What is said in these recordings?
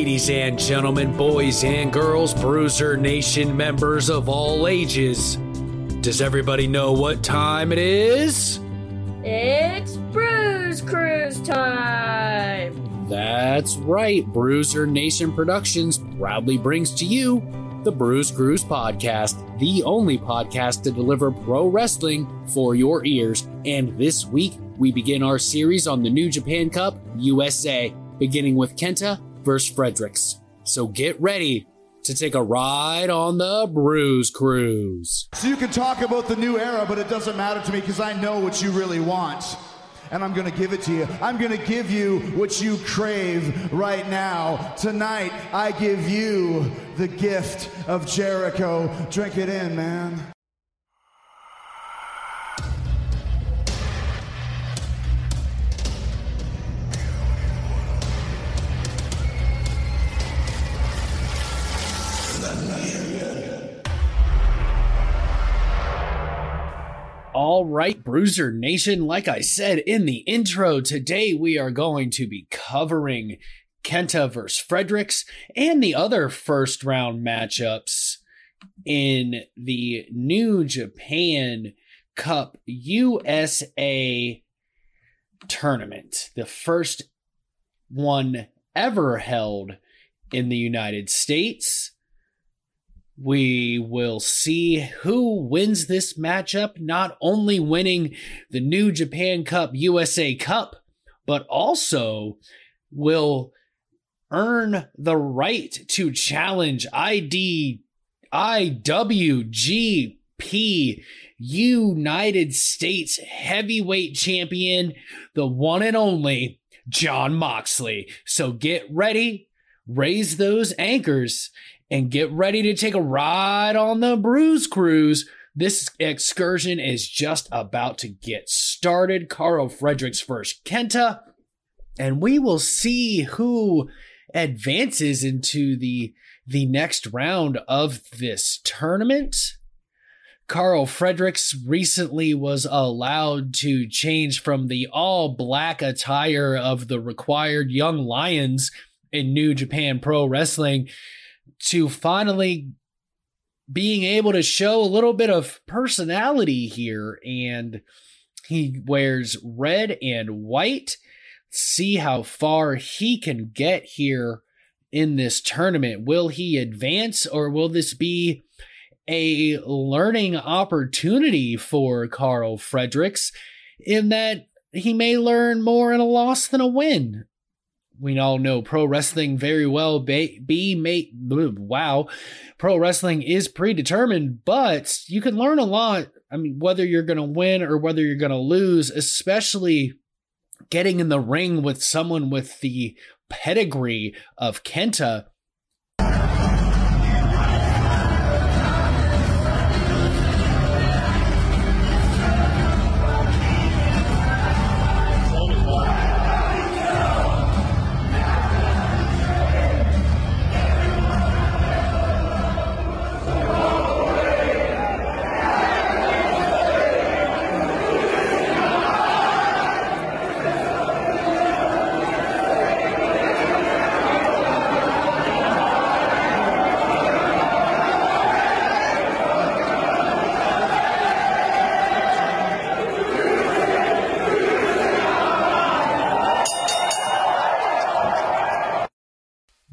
Ladies and gentlemen, boys and girls, Bruiser Nation members of all ages, does everybody know what time it is? It's Bruise Cruise time! That's right. Bruiser Nation Productions proudly brings to you the Bruise Cruise Podcast, the only podcast to deliver pro wrestling for your ears. And this week, we begin our series on the New Japan Cup USA, beginning with Kenta versus Fredericks. So get ready to take a ride on the Bruise Cruise. So you can talk about the new era, but it doesn't matter to me because I know what you really want. And I'm to give it to you. I'm to give you what you crave right now. Tonight, I give you the gift of Jericho. Drink it in, man. All right, Bruiser Nation, like I said in the intro, today we are going to be covering Kenta versus Fredericks and the other first round matchups in the New Japan Cup USA tournament, the first one ever held in the United States. We will see who wins this matchup, not only winning the New Japan Cup USA Cup, but also will earn the right to challenge ID IWGP United States Heavyweight Champion, the one and only Jon Moxley. So get ready, raise those anchors, and get ready to take a ride on the Bruise Cruise. This excursion is just about to get started. Karl Fredericks versus Kenta, and we will see who advances into the the next round of this tournament. Karl Fredericks recently was allowed to change from the all black attire of the required Young Lions in New Japan Pro Wrestling to finally being able to show a little bit of personality here. And he wears red and white. See how far he can get here in this tournament. Will he advance or will this be a learning opportunity for Karl Fredericks in that he may learn more in a loss than a win? We all know pro wrestling very well. Be, be made wow. Pro wrestling is predetermined but you can learn a lot. I mean whether you're going to win or whether you're going to lose especially getting in the ring with someone with the pedigree of kenta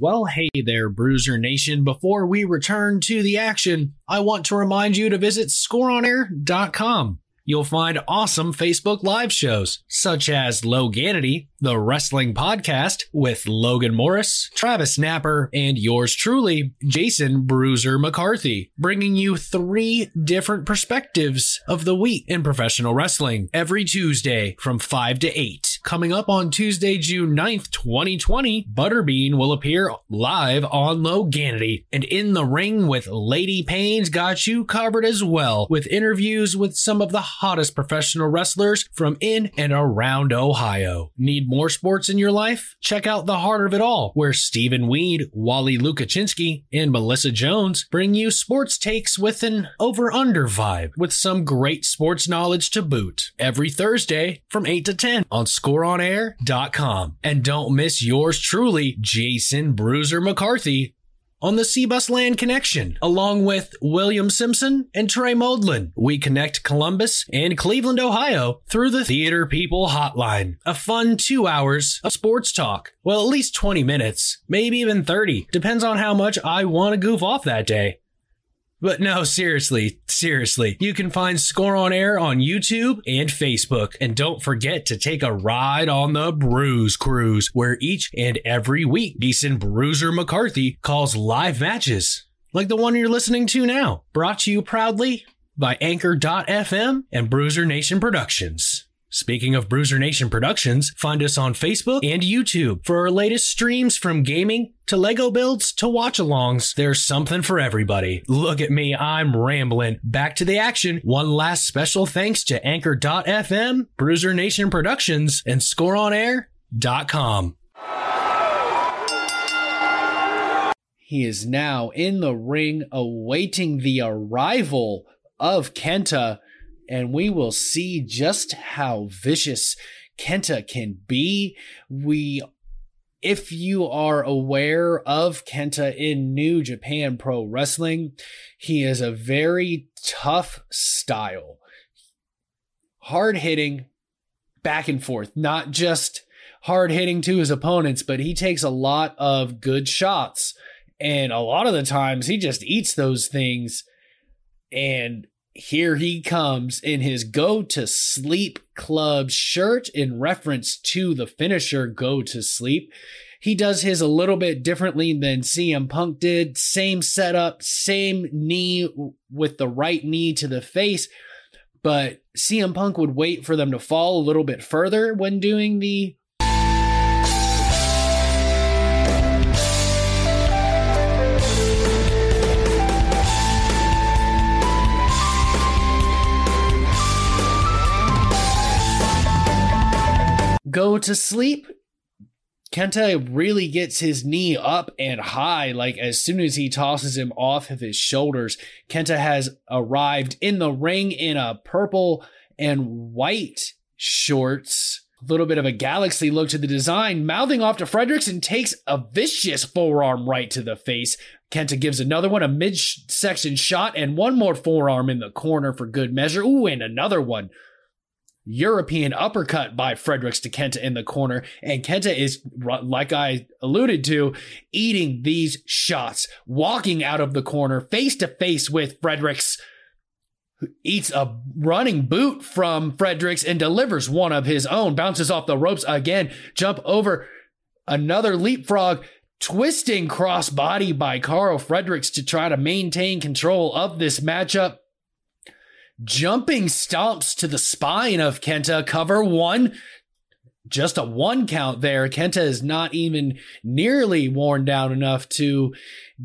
Well, hey there, Bruiser Nation. Before we return to the action, I want to remind you to visit scoreonair.com. You'll find awesome Facebook live shows, such as Loganity, the wrestling podcast with Logan Morris, Travis Napper, and yours truly, Jason Bruiser McCarthy, bringing you three different perspectives of the week in professional wrestling every Tuesday from 5 to 8. Coming up on Tuesday, June 9th, 2020, Butterbean will appear live on Loganity and in the ring with Lady Payne's got you covered as well with interviews with some of the hottest professional wrestlers from in and around Ohio. Need more sports in your life? Check out The Heart of It All, where Stephen Weed, Wally Lukaczynski, and Melissa Jones bring you sports takes with an over under vibe with some great sports knowledge to boot. Every Thursday from 8 to 10 on Score scoreonair.com. And don't miss yours truly, Jason Bruiser McCarthy, on the Cbus Land Connection, along with William Simpson and Trey Moldlin. We connect Columbus and Cleveland, Ohio through the Theater People Hotline. A fun two hours of sports talk. Well, at least 20 minutes, maybe even 30. Depends on how much I want to goof off that day. But no, seriously, seriously, you can find Score on Air on YouTube and Facebook. And don't forget to take a ride on the Bruise Cruise, where each and every week, Jason Bruiser McCarthy calls live matches, like the one you're listening to now. Brought to you proudly by Anchor.fm and Bruiser Nation Productions. Speaking of Bruiser Nation Productions, find us on Facebook and YouTube for our latest streams from gaming to Lego builds to watch alongs. There's something for everybody. Look at me, I'm rambling. Back to the action. One last special thanks to Anchor.fm, Bruiser Nation Productions, and ScoreOnAir.com. He is now in the ring awaiting the arrival of Kenta and we will see just how vicious Kenta can be. We if you are aware of Kenta in New Japan Pro Wrestling, he is a very tough style. Hard hitting, back and forth, not just hard hitting to his opponents, but he takes a lot of good shots. And a lot of the times he just eats those things. And here he comes in his go to sleep club shirt in reference to the finisher go to sleep. He does his a little bit differently than CM Punk did. Same setup, same knee with the right knee to the face. But CM Punk would wait for them to fall a little bit further when doing the go to sleep. Kenta really gets his knee up and high. Like as soon as he tosses him off of his shoulders, Kenta has arrived in the ring in a purple and white shorts. A little bit of a galaxy look to the design, mouthing off to Fredericks and takes a vicious forearm right to the face. Kenta gives another one a midsection shot and one more forearm in the corner for good measure. Ooh, and another one European uppercut by Fredericks to Kenta in the corner. And Kenta is, like I alluded to, eating these shots, walking out of the corner face to face with Fredericks, who eats a running boot from Fredericks and delivers one of his own, bounces off the ropes again, jump over another leapfrog. Twisting crossbody by Karl Fredericks to try to maintain control of this matchup jumping stomps to the spine of Kenta. Cover one. Just a one count there. Kenta is not even nearly worn down enough to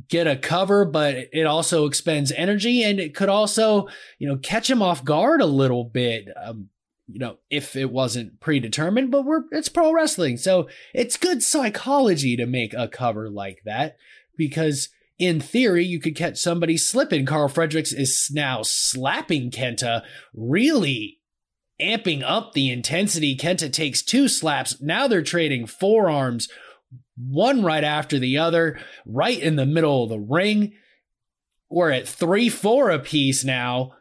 get a cover, but it also expends energy and it could also, you know, catch him off guard a little bit. Um, you know, if it wasn't predetermined, but we're it's pro wrestling. So it's good psychology to make a cover like that because in theory, you could catch somebody slipping. Karl Fredericks is now slapping Kenta, really amping up the intensity. Kenta takes two slaps. Now they're trading forearms, one right after the other, right in the middle of the ring. We're at 3 4 apiece now.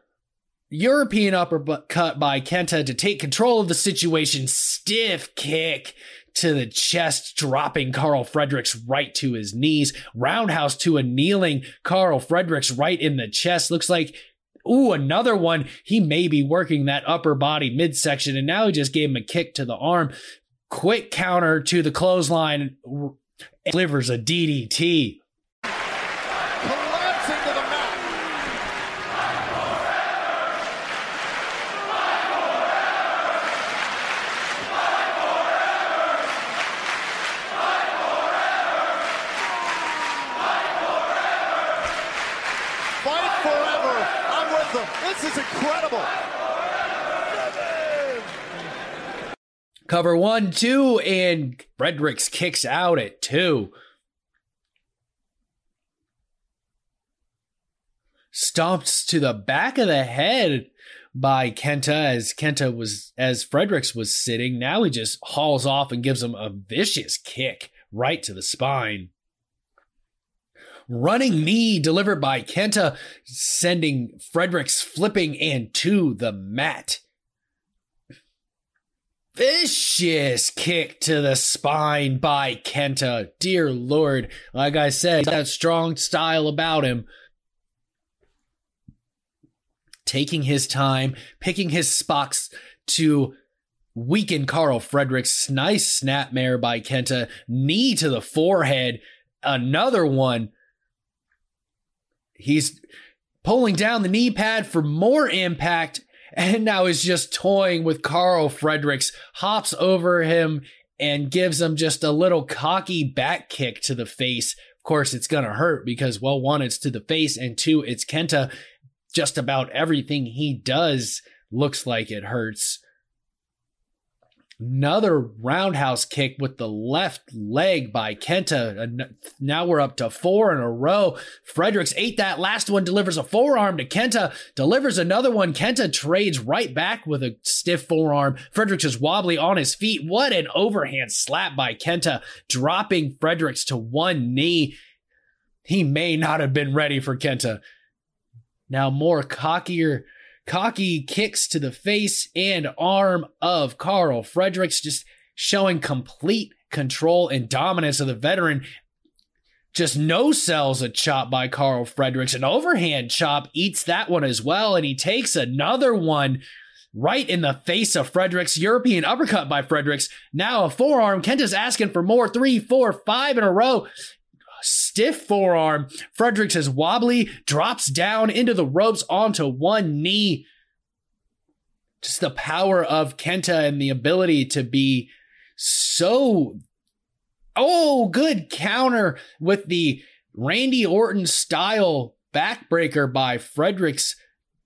European uppercut by Kenta to take control of the situation. Stiff kick to the chest, dropping Karl Fredericks right to his knees. Roundhouse to a kneeling Karl Fredericks right in the chest. Looks like, ooh, another one. He may be working that upper body midsection, and now he just gave him a kick to the arm. Quick counter to the clothesline, delivers a DDT. Cover one, two, and Fredericks kicks out at two. Stomps to the back of the head by Kenta as Kenta was as Fredericks was sitting. Now he just hauls off and gives him a vicious kick right to the spine. Running knee delivered by Kenta, sending Fredericks flipping and to the mat. Vicious kick to the spine by Kenta. Dear Lord, like I said, that strong style about him. Taking his time, picking his spots to weaken Karl Fredericks. Nice snapmare by Kenta. Knee to the forehead. Another one. He's pulling down the knee pad for more impact and now is just toying with Karl Fredericks, hops over him and gives him just a little cocky back kick to the face. Of course, it's going to hurt because, well, one, it's to the face, and two, it's Kenta. Just about everything he does looks like it hurts. Another roundhouse kick with the left leg by Kenta. Now we're up to four in a row. Fredericks ate that last one, delivers a forearm to Kenta, delivers another one. Kenta trades right back with a stiff forearm. Fredericks is wobbly on his feet. What an overhand slap by Kenta, dropping Fredericks to one knee. He may not have been ready for Kenta. Now more cockier cocky kicks to the face and arm of Karl Fredericks, just showing complete control and dominance of the veteran. Just no sells a chop by Karl Fredericks. An overhand chop eats that one as well, and he takes another one right in the face of Fredericks. European uppercut by Fredericks. Now a forearm. Kenta's asking for more. Three, four, five in a row stiff forearm. Fredericks is wobbly, drops down into the ropes onto one knee. Just the power of Kenta and the ability to be so. Oh, good counter with the Randy Orton style backbreaker by Fredericks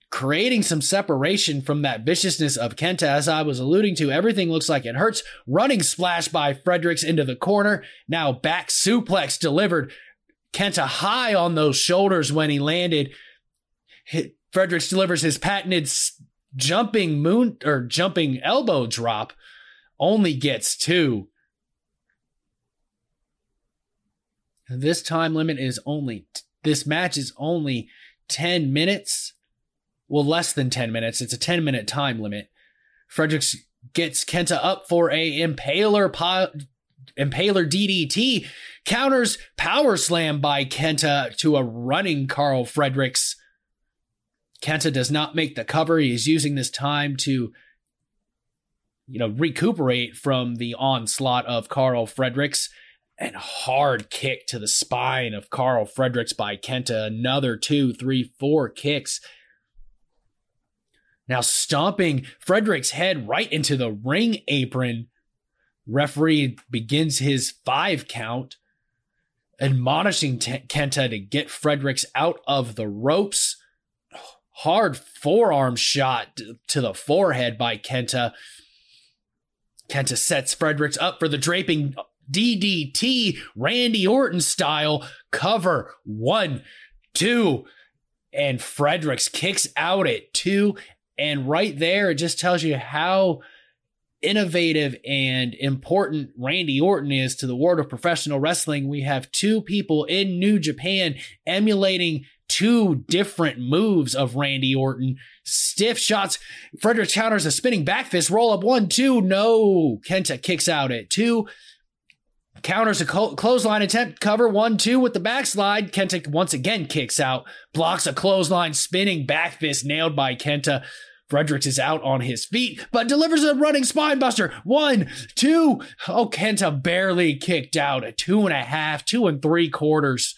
creating some separation from that viciousness of Kenta. As I was alluding to, everything looks like it hurts. Running splash by Fredericks into the corner. Now back suplex delivered. Kenta high on those shoulders when he landed. Fredericks delivers his patented jumping moon or jumping elbow drop. Only gets two. This time limit is only, this match is only 10 minutes well, less than 10 minutes. It's a 10 minute time limit. Fredericks gets Kenta up for a impaler impaler DDT, counters power slam by Kenta to a running Karl Fredericks. Kenta does not make the cover. He is using this time to you know, recuperate from the onslaught of Karl Fredericks. And hard kick to the spine of Karl Fredericks by Kenta. Another two, three, four kicks now stomping Fredericks' head right into the ring apron. Referee begins his five count, admonishing T- Kenta to get Fredericks out of the ropes. Hard forearm shot to the forehead by Kenta. Kenta sets Fredericks up for the draping DDT, Randy Orton style cover. One, two, and Fredericks kicks out at two and right there, it just tells you how innovative and important Randy Orton is to the world of professional wrestling. We have two people in New Japan emulating two different moves of Randy Orton. Stiff shots. Frederick counters a spinning back fist. Roll up one, two. No. Kenta kicks out at two. Counters a clothesline attempt, cover one, two with the backslide. Kenta once again kicks out, blocks a clothesline, spinning back fist nailed by Kenta. Fredericks is out on his feet, but delivers a running spinebuster. One, two. Oh, Kenta barely kicked out. A two and a half, two and three quarters.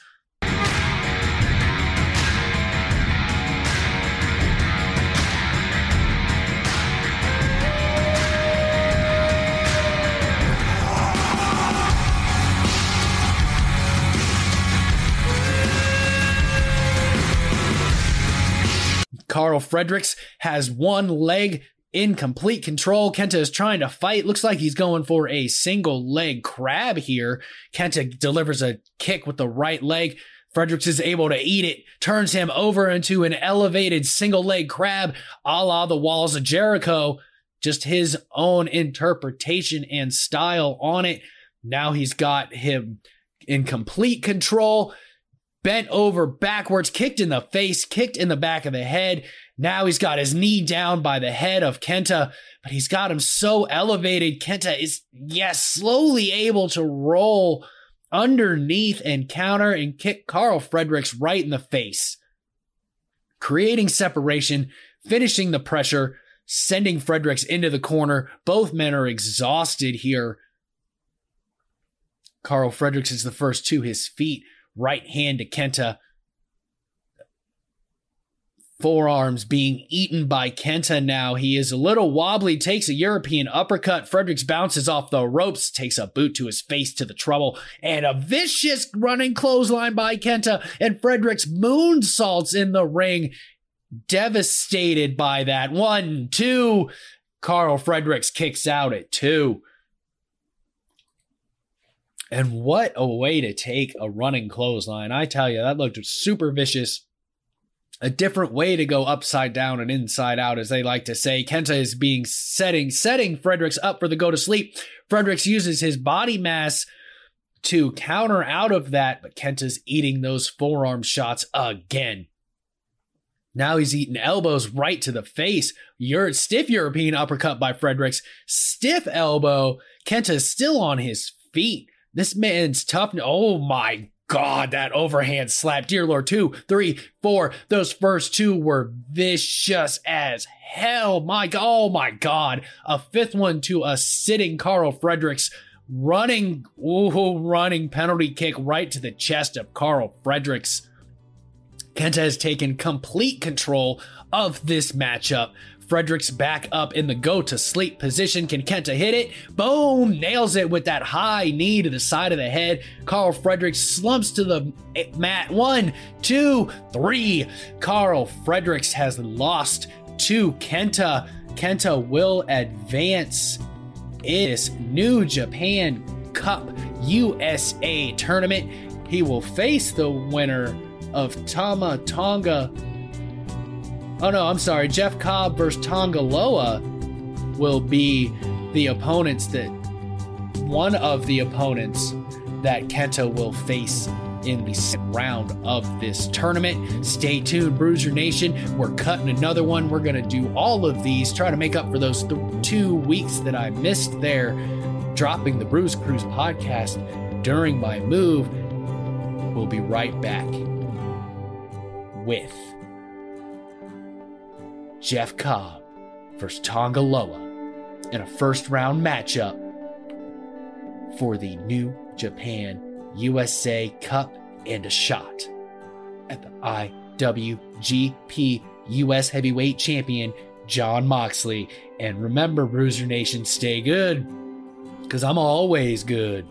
Karl Fredericks has one leg in complete control. Kenta is trying to fight. Looks like he's going for a single leg crab here. Kenta delivers a kick with the right leg. Fredericks is able to eat it, turns him over into an elevated single leg crab a la the walls of Jericho. Just his own interpretation and style on it. Now he's got him in complete control, bent over backwards, kicked in the face, kicked in the back of the head. Now he's got his knee down by the head of Kenta, but he's got him so elevated. Kenta is, yes, slowly able to roll underneath and counter and kick Karl Fredericks right in the face, creating separation, finishing the pressure, sending Fredericks into the corner. Both men are exhausted here. Karl Fredericks is the first to his feet, right hand to Kenta forearms being eaten by Kenta now. He is a little wobbly, takes a European uppercut. Fredericks bounces off the ropes, takes a boot to his face to the trouble, and a vicious running clothesline by Kenta. And Fredericks moonsaults in the ring, devastated by that. One, two. Karl Fredericks kicks out at two. And what a way to take a running clothesline. I tell you, that looked super vicious a different way to go upside down and inside out, as they like to say. Kenta is being setting setting Fredericks up for the go to sleep. Fredericks uses his body mass to counter out of that, but Kenta's eating those forearm shots again. Now he's eating elbows right to the face. You're stiff European uppercut by Fredericks. Stiff elbow. Kenta's still on his feet. This man's tough. Oh my God, that overhand slap. Dear Lord, two, three, four. Those first two were vicious as hell. My God, oh my God. A fifth one to a sitting Karl Fredericks running, ooh, running penalty kick right to the chest of Karl Fredericks. Kenta has taken complete control of this matchup. Fredericks back up in the go to sleep position. Can Kenta hit it? Boom! Nails it with that high knee to the side of the head. Karl Fredericks slumps to the mat. One, two, three. Karl Fredericks has lost to Kenta. Kenta will advance in this New Japan Cup USA tournament. He will face the winner of Tama Tonga Oh no, I'm sorry. Jeff Cobb versus Tanga Loa will be the opponents that one of the opponents that Kenta will face in the second round of this tournament. Stay tuned, Bruiser Nation. We're cutting another one. We're going to do all of these, try to make up for those th- two weeks that I missed there, dropping the Bruise Cruise podcast during my move. We'll be right back with Jeff Cobb versus Tonga Loa in a first round matchup for the New Japan USA Cup and a shot at the IWGP US Heavyweight Champion Jon Moxley. And remember, Bruiser Nation, stay good because I'm always good.